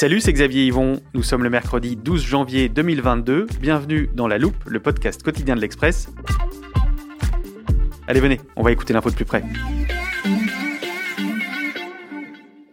Salut, c'est Xavier Yvon. Nous sommes le mercredi 12 janvier 2022. Bienvenue dans La Loupe, le podcast quotidien de l'Express. Allez, venez, on va écouter l'info de plus près.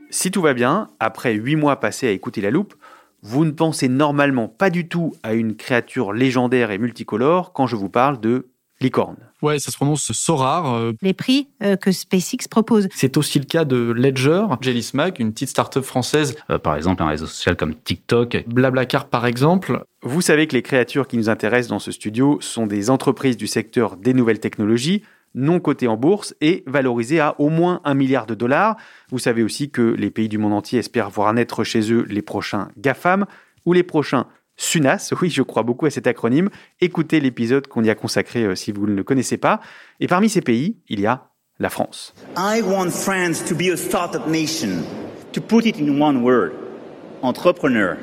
Si tout va bien, après 8 mois passés à écouter La Loupe, vous ne pensez normalement pas du tout à une créature légendaire et multicolore quand je vous parle de licorne. Ouais, ça se prononce Sorar. euh, les prix euh, que SpaceX propose. C'est aussi le cas de Ledger, Jelly Smack, une petite start-up française, Euh, par exemple un réseau social comme TikTok. Blablacar par exemple. Vous savez que les créatures qui nous intéressent dans ce studio sont des entreprises du secteur des nouvelles technologies, non cotées en bourse et valorisées à au moins un milliard de dollars. Vous savez aussi que les pays du monde entier espèrent voir naître chez eux les prochains GAFAM ou les prochains SUNAS. Oui, je crois beaucoup à cet acronyme. Écoutez l'épisode qu'on y a consacré euh, si vous ne le connaissez pas. Et parmi ces pays, il y a la France. I want France to be a startup nation. To put it in one word, entrepreneur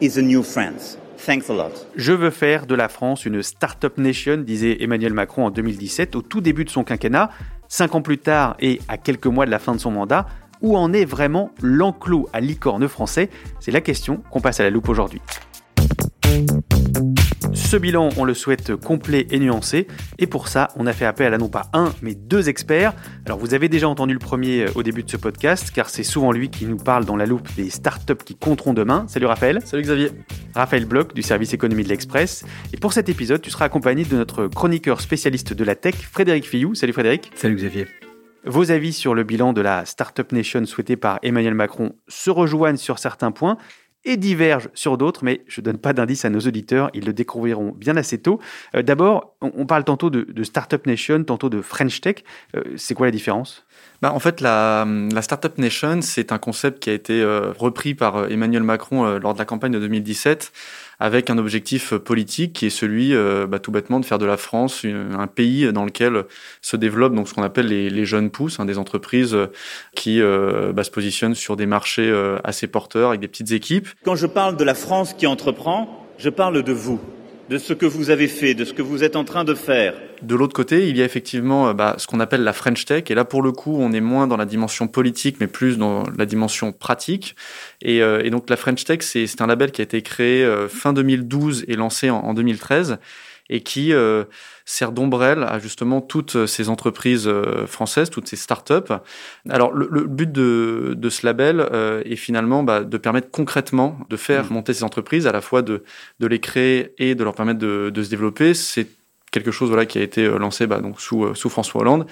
is the new France. Thanks a lot. Je veux faire de la France une Startup Nation, disait Emmanuel Macron en 2017, au tout début de son quinquennat. Cinq ans plus tard et à quelques mois de la fin de son mandat, où en est vraiment l'enclos à licorne français? C'est la question qu'on passe à la loupe aujourd'hui. Ce bilan, on le souhaite complet et nuancé, et pour ça, on a fait appel à non pas un, mais deux experts. Alors vous avez déjà entendu le premier euh, au début de ce podcast, car c'est souvent lui qui nous parle dans la loupe des startups qui compteront demain. Salut Raphaël. Salut Xavier. Raphaël Bloch du service économie de l'Express. Et pour cet épisode, tu seras accompagné de notre chroniqueur spécialiste de la tech, Frédéric Fillou. Salut Frédéric. Salut Xavier. Vos avis sur le bilan de la Startup Nation souhaité par Emmanuel Macron se rejoignent sur certains points et divergent sur d'autres, mais je ne donne pas d'indice à nos auditeurs, ils le découvriront bien assez tôt. Euh, D'abord, on, parle tantôt de, Startup Nation, tantôt de French Tech. Euh, c'est quoi la différence? Bah, en fait, la, Startup Nation, c'est un concept qui a été euh, repris par Emmanuel Macron lors de la campagne de 2017 avec un objectif euh, politique qui est celui, euh, bah, tout bêtement, de faire de la France un pays dans lequel se développent donc ce qu'on appelle les, jeunes pousses, hein, des entreprises euh, qui bah, se positionnent sur des marchés assez porteurs avec des petites équipes. Quand je parle de la France qui entreprend, je parle de vous, de ce que vous avez fait, de ce que vous êtes en train de faire. De l'autre côté, il y a effectivement euh, bah, ce qu'on appelle la French Tech. Et là, pour le coup, on est moins dans la dimension politique, mais plus dans la dimension pratique. Et, euh, et donc, la French Tech, c'est un label qui a été créé euh, fin 2012 et lancé en, en 2013 et qui euh, sert d'ombrelle à justement toutes ces entreprises euh, françaises, toutes ces startups. Alors le, le but de, de ce label euh, est finalement bah, de permettre concrètement de faire monter ces entreprises, à la fois de, de les créer et de leur permettre de, de se développer. C'est quelque chose voilà, qui a été euh, lancé bah, donc, sous, euh, sous François Hollande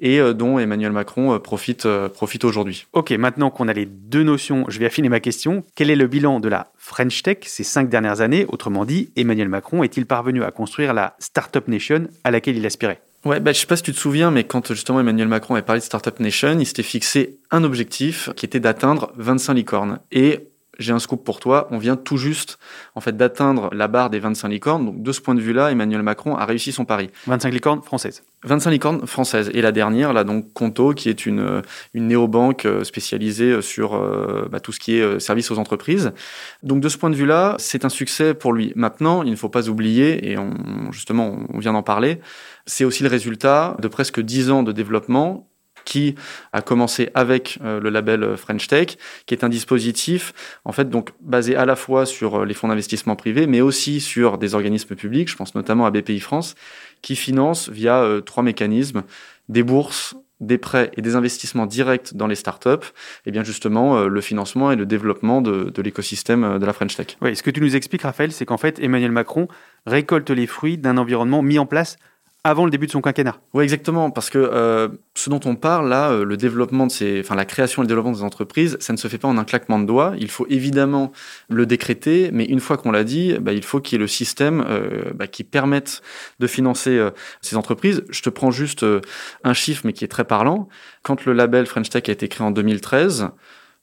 et euh, dont Emmanuel Macron euh, profite, euh, profite aujourd'hui. Ok, maintenant qu'on a les deux notions, je vais affiner ma question. Quel est le bilan de la French Tech ces cinq dernières années? Autrement dit, Emmanuel Macron est-il parvenu à construire la Startup Nation à laquelle il aspirait? Ouais, bah, je sais pas si tu te souviens, mais quand justement Emmanuel Macron avait parlé de Startup Nation, il s'était fixé un objectif qui était d'atteindre 25 licornes. Et j'ai un scoop pour toi, on vient tout juste en fait d'atteindre la barre des 25 licornes. Donc de ce point de vue-là, Emmanuel Macron a réussi son pari. 25 licornes françaises. 25 licornes françaises. Et la dernière, là, donc Conto, qui est une, euh, une néobanque euh, spécialisée sur euh, bah, tout ce qui est euh, service aux entreprises. Donc de ce point de vue-là, c'est un succès pour lui. Maintenant, il ne faut pas oublier, et on, justement, on vient d'en parler, c'est aussi le résultat de presque 10 ans de développement qui a commencé avec le label French Tech, qui est un dispositif en fait donc basé à la fois sur les fonds d'investissement privés, mais aussi sur des organismes publics. Je pense notamment à BPI France, qui finance via trois mécanismes des bourses, des prêts et des investissements directs dans les startups, et eh bien justement le financement et le développement de, de l'écosystème de la French Tech. Oui, ce que tu nous expliques, Raphaël, c'est qu'en fait, Emmanuel Macron récolte les fruits d'un environnement mis en place avant le début de son quinquennat. Oui, exactement, parce que euh, ce dont on parle là, euh, le développement de ces, enfin la création et le développement des entreprises, ça ne se fait pas en un claquement de doigts. Il faut évidemment le décréter, mais une fois qu'on l'a dit, bah, il faut qu'il y ait le système euh, bah, qui permette de financer ces entreprises. Je te prends juste un chiffre, mais qui est très parlant. Quand le label French Tech a été créé en 2013,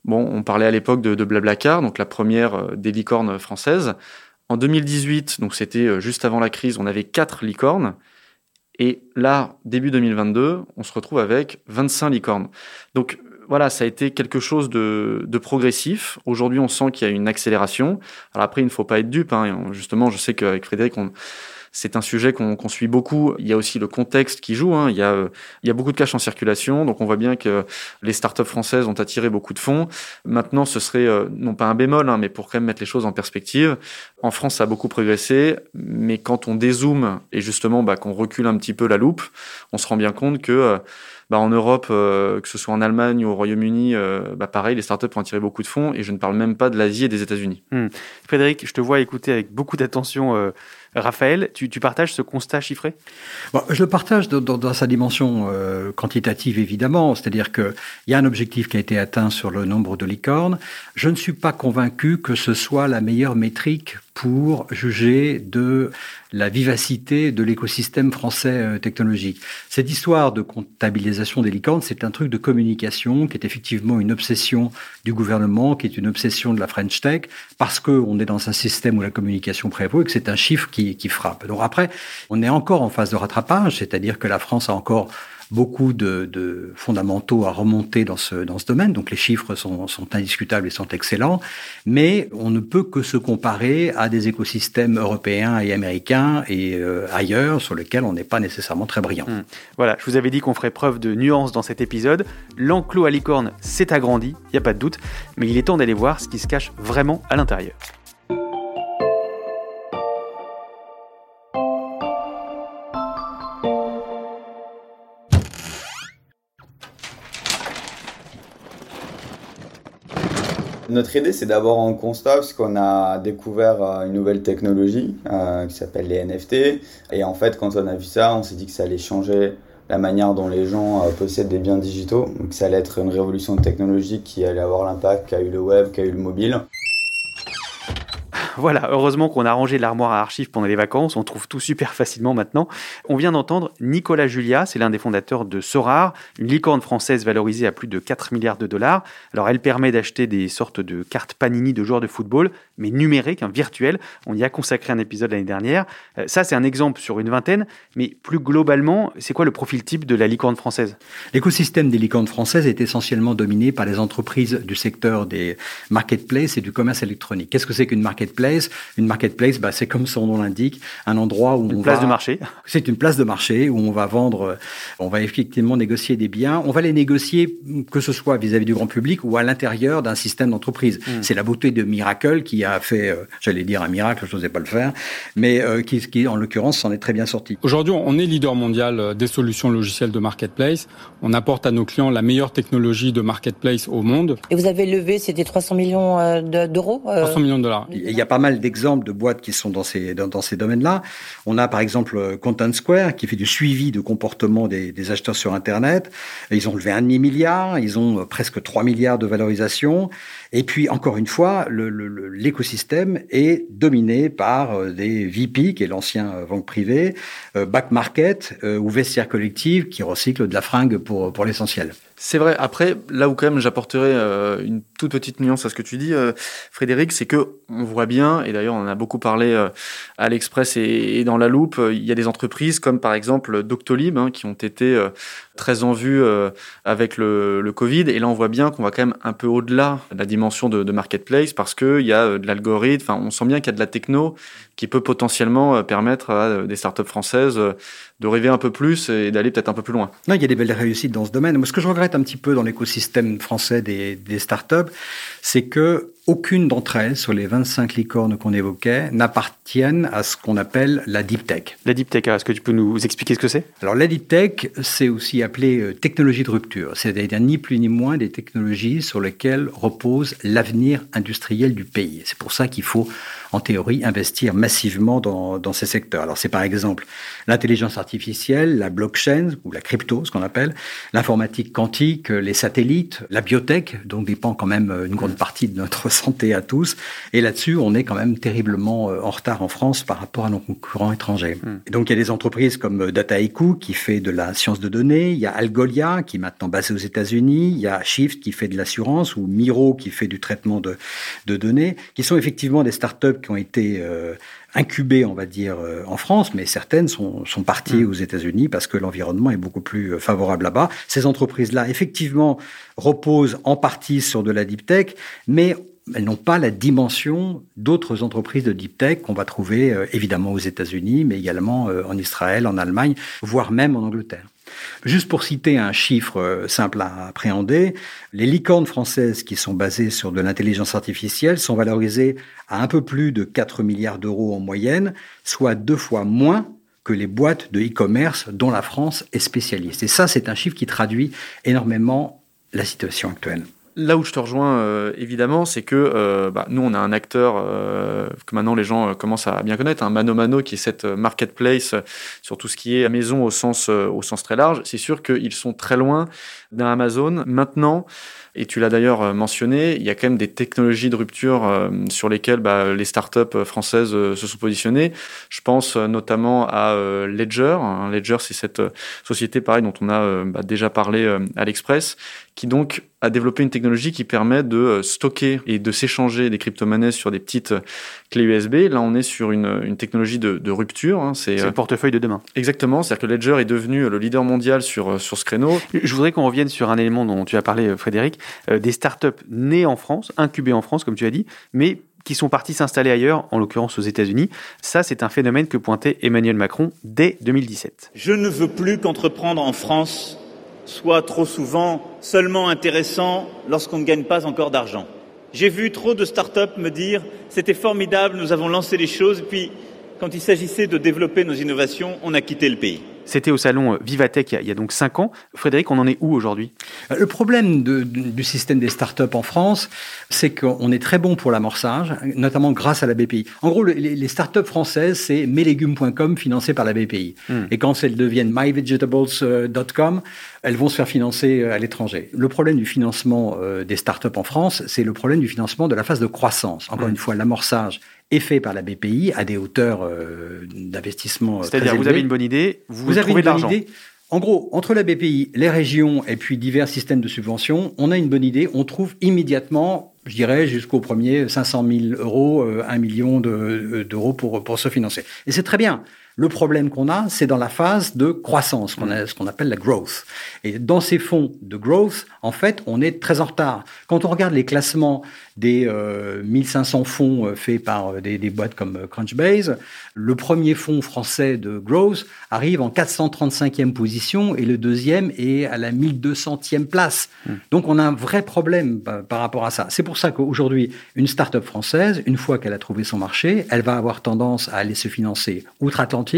bon, on parlait à l'époque de, de Blablacar, donc la première des licornes françaises. En 2018, donc c'était juste avant la crise, on avait quatre licornes. Et là, début 2022, on se retrouve avec 25 licornes. Donc voilà, ça a été quelque chose de, de progressif. Aujourd'hui, on sent qu'il y a une accélération. Alors après, il ne faut pas être dupe. Hein. Justement, je sais qu'avec Frédéric, on, c'est un sujet qu'on qu suit beaucoup. Il y a aussi le contexte qui joue. Hein. Il, y a, il y a beaucoup de cash en circulation, donc on voit bien que les startups françaises ont attiré beaucoup de fonds. Maintenant, ce serait euh, non pas un bémol, hein, mais pour quand même mettre les choses en perspective. En France, ça a beaucoup progressé, mais quand on dézoome et justement bah, qu'on recule un petit peu la loupe, on se rend bien compte que euh, bah, en Europe, euh, que ce soit en Allemagne ou au Royaume-Uni, bah, pareil, les startups ont attiré beaucoup de fonds et je ne parle même pas de l'Asie et des États-Unis. Hmm. Frédéric, je te vois écouter avec beaucoup d'attention Raphaël. Tu, tu, partages ce constat chiffré? Bon, Je le partage dans, dans, dans sa dimension euh, quantitative, évidemment. C'est-à-dire qu'il y a un objectif qui a été atteint sur le nombre de licornes. Je ne suis pas convaincu que ce soit la meilleure métrique pour juger de la vivacité de l'écosystème français euh, technologique. Cette histoire de comptabilisation des c'est un truc de communication qui est effectivement une obsession du gouvernement, qui est une obsession de la French Tech, parce qu'on est dans un système où la communication prévaut et que c'est un chiffre qui, qui frappe. Donc après, on est encore en phase de rattrapage, c'est-à-dire que la France a encore beaucoup de, fondamentaux à remonter dans ce, dans ce domaine. Donc les chiffres sont, sont, indiscutables et sont excellents, mais on ne peut que se comparer à des écosystèmes européens et américains et euh, ailleurs sur lesquels on n'est pas nécessairement très brillant. Mmh. Voilà, je vous avais dit qu'on ferait preuve de nuance dans cet épisode. L'enclos à licorne s'est agrandi, il n'y a pas de doute, mais il est temps d'aller voir ce qui se cache vraiment à l'intérieur. Notre idée, c'est d'abord un constat parce qu'on a découvert une nouvelle technologie euh, qui s'appelle les NFT. Et en fait, quand on a vu ça, on s'est dit que ça allait changer la manière dont les gens euh, possèdent des biens digitaux. Donc ça allait être une révolution technologique qui allait avoir l'impact qu'a eu le web, qu'a eu le mobile. Voilà, heureusement qu'on a rangé l'armoire à archives pendant les vacances, on trouve tout super facilement maintenant. On vient d'entendre Nicolas Julia, c'est l'un des fondateurs de Sorar, une licorne française valorisée à plus de 4 milliards de dollars. Alors elle permet d'acheter des sortes de cartes Panini de joueurs de football, mais numériques, hein, virtuelles. On y a consacré un épisode l'année dernière. Euh, ça, c'est un exemple sur une vingtaine, mais plus globalement, c'est quoi le profil type de la licorne française? L'écosystème des licornes françaises est essentiellement dominé par les entreprises du secteur des marketplaces et du commerce électronique. Qu'est-ce que c'est qu'une marketplace? Une marketplace, bah, c'est comme son nom l'indique, un endroit où une on place va... de marché. C'est une place de marché où on va vendre, on va effectivement négocier des biens. On va les négocier que ce soit vis-à-vis -vis du grand public ou à l'intérieur d'un système d'entreprise. Mm. C'est la beauté de Miracle qui a fait, euh, j'allais dire un miracle, je n'osais pas le faire, mais euh, qui, qui, en l'occurrence, s'en est très bien sorti. Aujourd'hui, on est leader mondial des solutions logicielles de marketplace. On apporte à nos clients la meilleure technologie de marketplace au monde. Et vous avez levé, c'était 300 millions euh, d'euros 300 millions de dollars. Il y a pas mal d'exemples de boîtes qui sont dans ces, dans, ces domaines-là. On a par exemple Content Square qui fait du suivi de comportement des, des acheteurs sur Internet. Ils ont levé un demi milliard, ils ont presque 3 milliards de valorisation. Et puis, encore une fois, l'écosystème est dominé par des VP, qui est l'ancien banque privée, Back Market ou Vestiaire Collective, qui recycle de la fringue pour, pour l'essentiel. C'est vrai. Après, là où quand même j'apporterai euh, une toute petite nuance à ce que tu dis, euh, Frédéric, c'est que on voit bien, et d'ailleurs on en a beaucoup parlé euh, à l'Express et, et, dans la loupe, il y a des entreprises comme par exemple Doctolib hein, qui ont été très en vue euh, avec le, le, Covid. Et là, on voit bien qu'on va quand même un peu au-delà de la dimension de, de marketplace parce qu'il y a euh, de l'algorithme. Enfin, on sent bien qu'il y a de la techno qui peut potentiellement euh, permettre à des startups françaises de rêver un peu plus et d'aller peut-être un peu plus loin. Non, il y a des belles réussites dans ce domaine. Moi, ce que je regrette un petit peu dans l'écosystème français des, des startups, c'est que aucune d'entre elles, sur les 25 licornes qu'on évoquait, n'appartiennent à ce qu'on appelle la deep tech. La deep tech, est-ce que tu peux nous expliquer ce que c'est? Alors la deep tech, c'est aussi appelé euh, technologie de rupture. C'est-à-dire ni plus ni moins des technologies sur lesquelles repose l'avenir industriel du pays. C'est pour ça qu'il faut, en théorie, investir massivement dans, dans ces secteurs. Alors c'est par exemple l'intelligence artificielle, la blockchain ou la crypto, ce qu'on appelle, l'informatique quantique, les satellites, la biotech, dont dépend quand même une grande partie de notre santé à tous. Et là-dessus, on est quand même terriblement euh, en retard en France par rapport à nos concurrents étrangers. Hmm. Et donc, il y a des entreprises comme euh, Dataiku qui fait de la science de données, il y a Algolia qui est maintenant basé aux États-Unis, il y a Shift qui fait de l'assurance ou Miro qui fait du traitement de, de données, qui sont effectivement des startups qui ont été euh, incubées, on va dire, en France, mais certaines sont, sont parties hmm. aux États-Unis parce que l'environnement est beaucoup plus favorable là-bas. Ces entreprises-là, effectivement, reposent en partie sur de la deep tech, mais elles n'ont pas la dimension d'autres entreprises de deep tech qu'on va trouver euh, évidemment aux États-Unis, mais également euh, en Israël, en Allemagne, voire même en Angleterre. Juste pour citer un chiffre euh, simple à appréhender, les licornes françaises qui sont basées sur de l'intelligence artificielle sont valorisées à un peu plus de 4 milliards d'euros en moyenne, soit deux fois moins que les boîtes de e-commerce dont la France est spécialiste. Et ça, c'est un chiffre qui traduit énormément la situation actuelle. Là où je te rejoins euh, évidemment, c'est que euh, bah, nous, on a un acteur euh, que maintenant les gens commencent à bien connaître, un Mano Mano, qui est cette marketplace sur tout ce qui est maison au sens, au sens très large. C'est sûr qu'ils sont très loin d'un Amazon. Maintenant, et tu l'as d'ailleurs mentionné, il y a quand même des technologies de rupture sur lesquelles bah, les startups françaises se sont positionnées. Je pense notamment à Ledger. Ledger, c'est cette société, pareil, dont on a bah, déjà parlé à l'Express, qui donc a développé une technologie qui permet de euh, stocker et de s'échanger des crypto-monnaies sur des petites euh, clés USB. Là, on est sur une, une technologie de, de rupture. Hein. C'est le euh, portefeuille de demain. Exactement. C'est-à-dire que Ledger est devenu le leader mondial sur, sur ce créneau. Je voudrais qu'on sur un élément dont tu as parlé, Frédéric. des startups nées en France, incubées en France, comme tu as dit, mais qui sont partis s'installer ailleurs, en l'occurrence aux États-Unis. Ça, c'est un phénomène que pointait Emmanuel Macron dès 2017. Je ne veux plus qu'entreprendre en France soit trop souvent seulement intéressant lorsqu'on ne gagne pas encore d'argent. J'ai vu trop de start-up me dire c'était formidable, nous avons lancé les choses, puis quand il s'agissait de développer nos innovations, on a quitté le pays. C'était au salon Vivatech il y, a, donc cinq ans. Frédéric, on en est où aujourd'hui? Le problème du système des startups en France, c'est qu'on est très bon pour l'amorçage, notamment grâce à la BPI. En gros, les, les startups françaises, c'est meslégumes.com financé par la BPI. Hmm. Et quand elles deviennent myvegetables.com, elles vont se faire financer euh, à l'étranger. Le problème du financement euh, des startups en France, c'est le problème du financement de la phase de croissance. Encore hmm. une fois, l'amorçage est fait par la BPI à des hauteurs euh, d'investissement. C'est-à-dire, vous avez une bonne idée, vous, vous avez une bonne idée. En gros, entre la BPI, les régions et puis divers systèmes de subvention, on a une bonne idée, on trouve immédiatement, je dirais, jusqu'au premier 500 000 euros, 1 million d'euros pour, pour se financer. Et c'est très bien. Le problème qu'on a, c'est dans la phase de croissance, qu'on a, ce qu'on appelle la growth. Et dans ces fonds de growth, en fait, on est très en retard. Quand on regarde les classements des 1500 euh, fonds euh, faits par euh, des, des, boîtes comme Crunchbase, le premier fonds français de growth arrive en 435e position et le deuxième est à la 1200e place. Hmm. Donc on a un vrai problème par, par rapport à ça. C'est pour ça qu'aujourd'hui, une start-up française, une fois qu'elle a trouvé son marché, elle va avoir tendance à aller se financer outre-Atlantique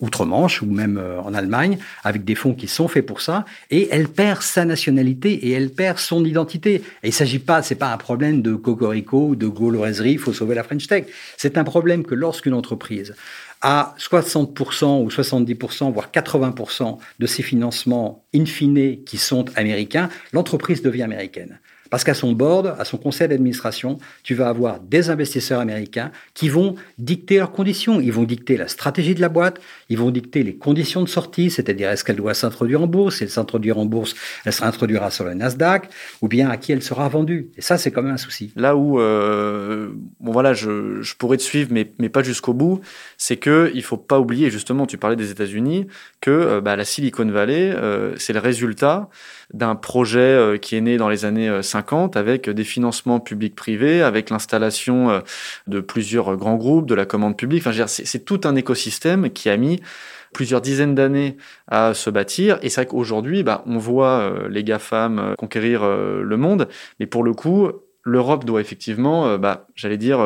outre-Manche ou même euh, en Allemagne, avec des fonds qui sont faits pour ça, et elle perd sa nationalité et elle perd son identité. Et il s'agit pas, c'est pas un problème de cocorico ou de gauloiserie, il faut sauver la French Tech. C'est un problème que lorsqu'une entreprise a 60% ou 70%, voire 80% de ses financements in fine qui sont américains, l'entreprise devient américaine. Parce qu'à son board, à son conseil d'administration, tu vas avoir des investisseurs américains qui vont dicter leurs conditions. Ils vont dicter la stratégie de la boîte, ils vont dicter les conditions de sortie, c'est-à-dire est-ce qu'elle doit s'introduire en bourse, si elle s'introduira en bourse, elle sera introduira sur le Nasdaq, ou bien à qui elle sera vendue. Et ça, c'est quand même un souci. Là où, euh, bon voilà, je, pourrais te suivre, mais, mais pas jusqu'au bout, c'est que il faut pas oublier, justement, tu parlais des États-Unis, que euh, bah, la Silicon Valley, euh, c'est le résultat d'un projet qui est né dans les années 50 avec des financements publics-privés, avec l'installation de plusieurs grands groupes, de la commande publique. C'est tout un écosystème qui a mis plusieurs dizaines d'années à se bâtir. Et c'est vrai qu'aujourd'hui, bah, on voit les GAFAM conquérir le monde, mais pour le coup, l'Europe doit effectivement, bah, j'allais dire,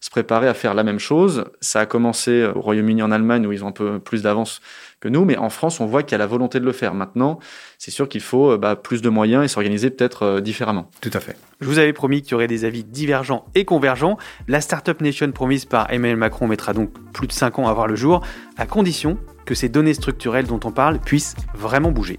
se préparer à faire la même chose. Ça a commencé au Royaume-Uni, en Allemagne, où ils ont un peu plus d'avance que nous, mais en France, on voit qu'il y a la volonté de le faire. Maintenant, c'est sûr qu'il faut euh, bah, plus de moyens et s'organiser peut-être euh, différemment. Tout à fait. Je vous avais promis qu'il y aurait des avis divergents et convergents. La Startup Nation promise par Emmanuel Macron mettra donc plus de 5 ans à voir le jour, à condition que ces données structurelles dont on parle puissent vraiment bouger.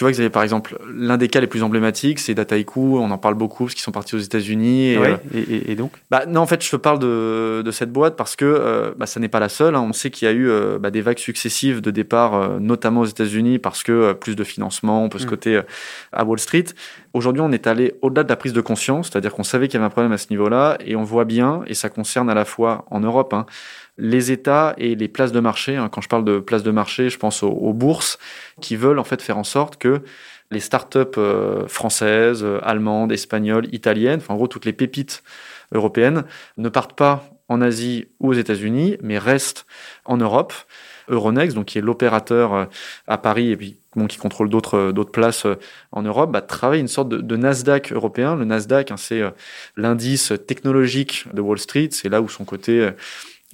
Tu vois, Xavier, par exemple, l'un des cas les plus emblématiques, c'est Dataiku. On en parle beaucoup parce qu'ils sont partis aux États-Unis. Et, ouais, euh, et, et, donc? Bah, Non, en fait, je te parle de, de cette boîte parce que euh, bah, ça n'est pas la seule. Hein. On sait qu'il y a eu euh, bah, des vagues successives de départ, euh, notamment aux États-Unis, parce que plus de financement, on peut se mm. coter à Wall Street. Aujourd'hui, on est allé au-delà de la prise de conscience, c'est-à-dire qu'on savait qu'il y avait un problème à ce niveau-là, et on voit bien, et ça concerne à la fois en Europe, hein, les États et les places de marché. Hein, quand je parle de places de marché, je pense aux, bourses qui veulent en fait faire en sorte que les startups euh, françaises, euh, allemandes, espagnoles, italiennes, enfin en gros toutes les pépites européennes, ne partent pas en Asie ou aux États-Unis, mais restent en Europe. Euronext, donc qui est l'opérateur euh, à Paris et puis qui contrôle d'autres d'autres places en Europe, bah, travaille une sorte de, Nasdaq européen. Le Nasdaq, hein, c'est l'indice technologique de Wall Street, c'est là où sont cotés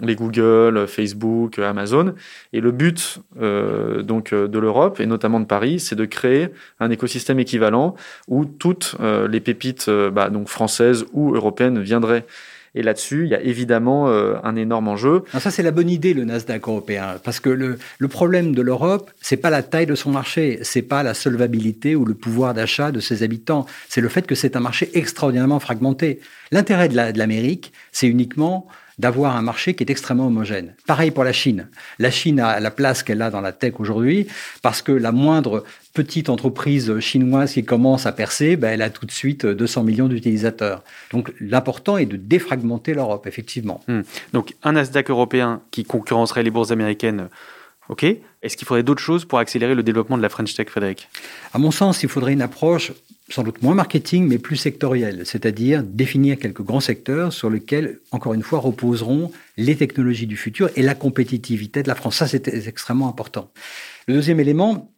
les Google, Facebook, Amazon. Et le but euh, donc euh, de l'Europe et notamment de Paris, c'est de créer un écosystème équivalent où toutes euh, les pépites euh, bah, donc françaises ou européennes viendraient. Et là-dessus, il y a évidemment un énorme enjeu. Ça, c'est la bonne idée, le Nasdaq européen, parce que le, le problème de l'Europe, c'est pas la taille de son marché, c'est pas la solvabilité ou le pouvoir d'achat de ses habitants, c'est le fait que c'est un marché extraordinairement fragmenté. L'intérêt de l'Amérique, c'est uniquement d'avoir un marché qui est extrêmement homogène. Pareil pour la Chine. La Chine a la place qu'elle a dans la tech aujourd'hui parce que la moindre petite entreprise chinoise qui commence à percer, ben, elle a tout de suite 200 millions d'utilisateurs. Donc l'important est de défragmenter l'Europe, effectivement. Hmm. Donc un Nasdaq européen qui concurrencerait les bourses américaines OK. Est-ce qu'il faudrait d'autres choses pour accélérer le développement de la French Tech, Frédéric? À mon sens, il faudrait une approche sans doute moins marketing, mais plus sectoriel, c'est-à-dire définir quelques grands secteurs sur lesquels, encore une fois, reposeront les technologies du futur et la compétitivité de la France. Ça, c'est extrêmement important. Le deuxième élément,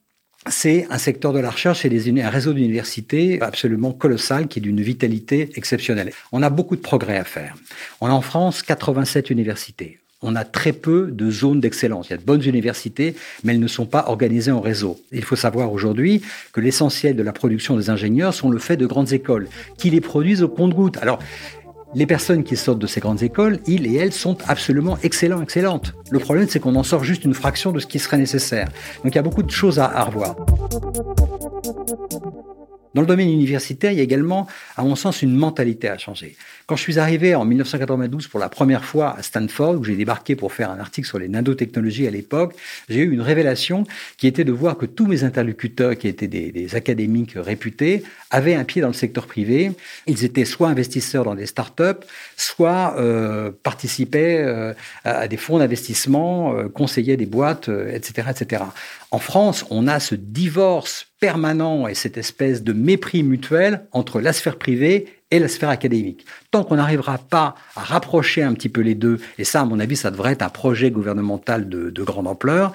c'est un secteur de la recherche et un réseau d'universités absolument colossal qui est d'une vitalité exceptionnelle. On a beaucoup de progrès à faire. On a en France 87 universités on a très peu de zones d'excellence. Il y a de bonnes universités, mais elles ne sont pas organisées en réseau. Il faut savoir aujourd'hui que l'essentiel de la production des ingénieurs sont le fait de grandes écoles, qui les produisent au compte-gouttes. Alors, les personnes qui sortent de ces grandes écoles, ils et elles sont absolument excellents, excellentes. Le problème, c'est qu'on en sort juste une fraction de ce qui serait nécessaire. Donc il y a beaucoup de choses à, à revoir. Dans le domaine universitaire, il y a également, à mon sens, une mentalité à changer. Quand je suis arrivé en 1992 pour la première fois à Stanford, où j'ai débarqué pour faire un article sur les nanotechnologies à l'époque, j'ai eu une révélation qui était de voir que tous mes interlocuteurs, qui étaient des, académiques réputés, avaient un pied dans le secteur privé. Ils étaient soit investisseurs dans des startups, soit euh, participaient euh, à des fonds d'investissement, euh, conseillaient des boîtes, etc., etc. En France, on a ce divorce permanent et cette espèce de mépris mutuel entre la sphère privée et la sphère académique. Tant qu'on n'arrivera pas à rapprocher un petit peu les deux, et ça, à mon avis, ça devrait être un projet gouvernemental de, de grande ampleur,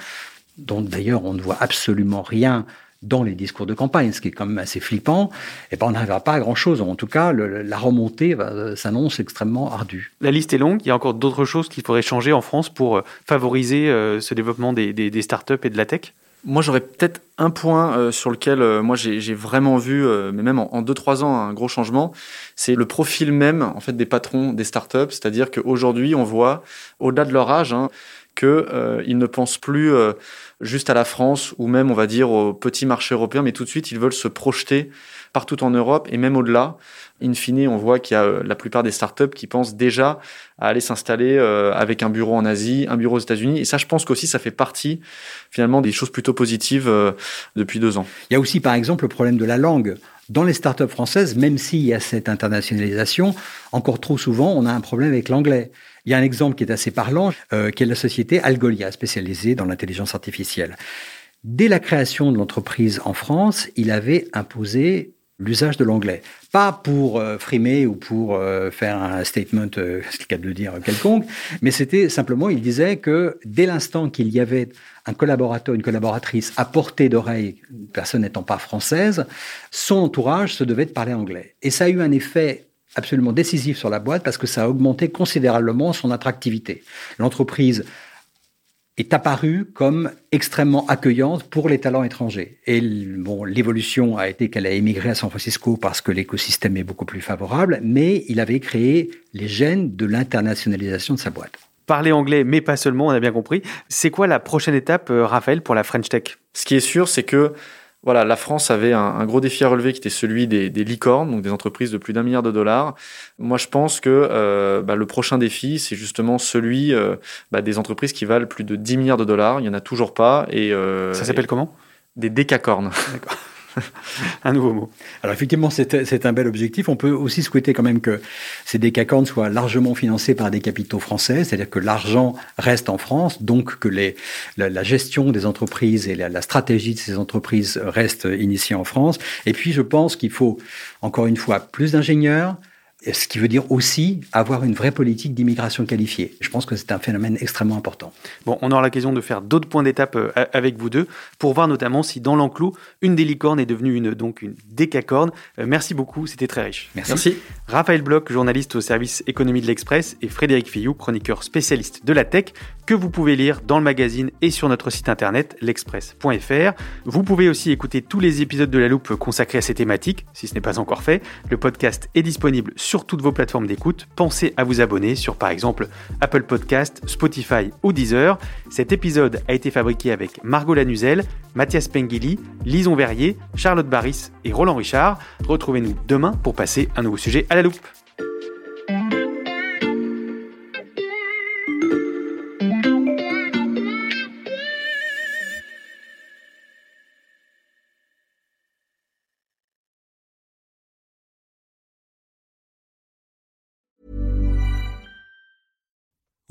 dont d'ailleurs on ne voit absolument rien dans les discours de campagne, ce qui est quand même assez flippant, et ben on n'arrivera pas à grand-chose. En tout cas, la remontée s'annonce extrêmement ardue. La liste est longue. Il y a encore d'autres choses qu'il faudrait changer en France pour euh, favoriser euh, ce développement des, des, startups et de la tech? Moi, j'aurais peut-être un point euh, sur lequel moi j'ai vraiment vu, mais même en 2-3 ans, un gros changement. C'est le profil même en fait des patrons des startups. C'est-à-dire qu'aujourd'hui, on voit, au-delà de leur âge, hein, qu'ils ne pensent plus juste à la France ou même, on va dire, au petit marché européen, mais tout de suite, ils veulent se projeter partout en Europe et même au-delà. In fine, on voit qu'il y a euh, la plupart des startups qui pensent déjà à aller s'installer euh, avec un bureau en Asie, un bureau aux États-Unis. Et ça, je pense qu'aussi, ça fait partie finalement des choses plutôt positives euh, depuis deux ans. Il y a aussi, par exemple, le problème de la langue. Dans les startups françaises, même s'il y a cette internationalisation, encore trop souvent, on a un problème avec l'anglais. Il y a un exemple qui est assez parlant, euh, qui est la société Algolia, spécialisée dans l'intelligence artificielle. Dès la création de l'entreprise en France, il avait imposé l'usage de l'anglais. Pas pour euh, frimer ou pour euh, faire un statement, euh, c'est le cas de dire, quelconque, mais c'était simplement, il disait que dès l'instant qu'il y avait un collaborateur, une collaboratrice à portée d'oreille, une personne n'étant pas française, son entourage se devait de parler anglais. Et ça a eu un effet absolument décisif sur la boîte parce que ça a augmenté considérablement son attractivité. L'entreprise est apparue comme extrêmement accueillante pour les talents étrangers. Et bon, l'évolution a été qu'elle a émigré à San Francisco parce que l'écosystème est beaucoup plus favorable, mais il avait créé les gènes de l'internationalisation de sa boîte. Parler anglais, mais pas seulement, on a bien compris. C'est quoi la prochaine étape, euh, Raphaël, pour la French Tech? Ce qui est sûr, c'est que voilà, la France avait un, gros défi à relever qui était celui des, licornes, donc des entreprises de plus d'un milliard de dollars. Moi, je pense que euh, bah, le prochain défi, c'est justement celui euh, bah, des entreprises qui valent plus de 10 milliards de dollars. Il n'y en a toujours pas. Et, euh, Ça s'appelle comment? Des décacornes. D'accord. un nouveau mot. Alors effectivement, c'est un bel objectif. On peut aussi souhaiter quand même que ces décacornes soient largement financés par des capitaux français, c'est-à-dire que l'argent reste en France, donc que les, la, gestion des entreprises et la, la, stratégie de ces entreprises restent initiées en France. Et puis, je pense qu'il faut, encore une fois, plus d'ingénieurs, ce qui veut dire aussi avoir une vraie politique d'immigration qualifiée. Je pense que c'est un phénomène extrêmement important. Bon, on aura l'occasion de faire d'autres points d'étape euh, avec vous deux pour voir notamment si dans l'enclos, une des licornes est devenue une, donc une décacorne. Euh, merci beaucoup, c'était très riche. Merci. Raphaël Bloch, journaliste au service économie de l'Express, et Frédéric Fillou, chroniqueur spécialiste de la tech, que vous pouvez lire dans le magazine et sur notre site internet l'express.fr. Vous pouvez aussi écouter tous les épisodes de la loupe consacrés à ces thématiques, si ce n'est pas encore fait. Le podcast est disponible sur toutes vos plateformes d'écoute, pensez à vous abonner sur par exemple Apple Podcast, Spotify ou Deezer. Cet épisode a été fabriqué avec Margot Lanuzel, Mathias Pengili, Lison Verrier, Charlotte Barris et Roland Richard. Retrouvez-nous demain pour passer un nouveau sujet à la loupe.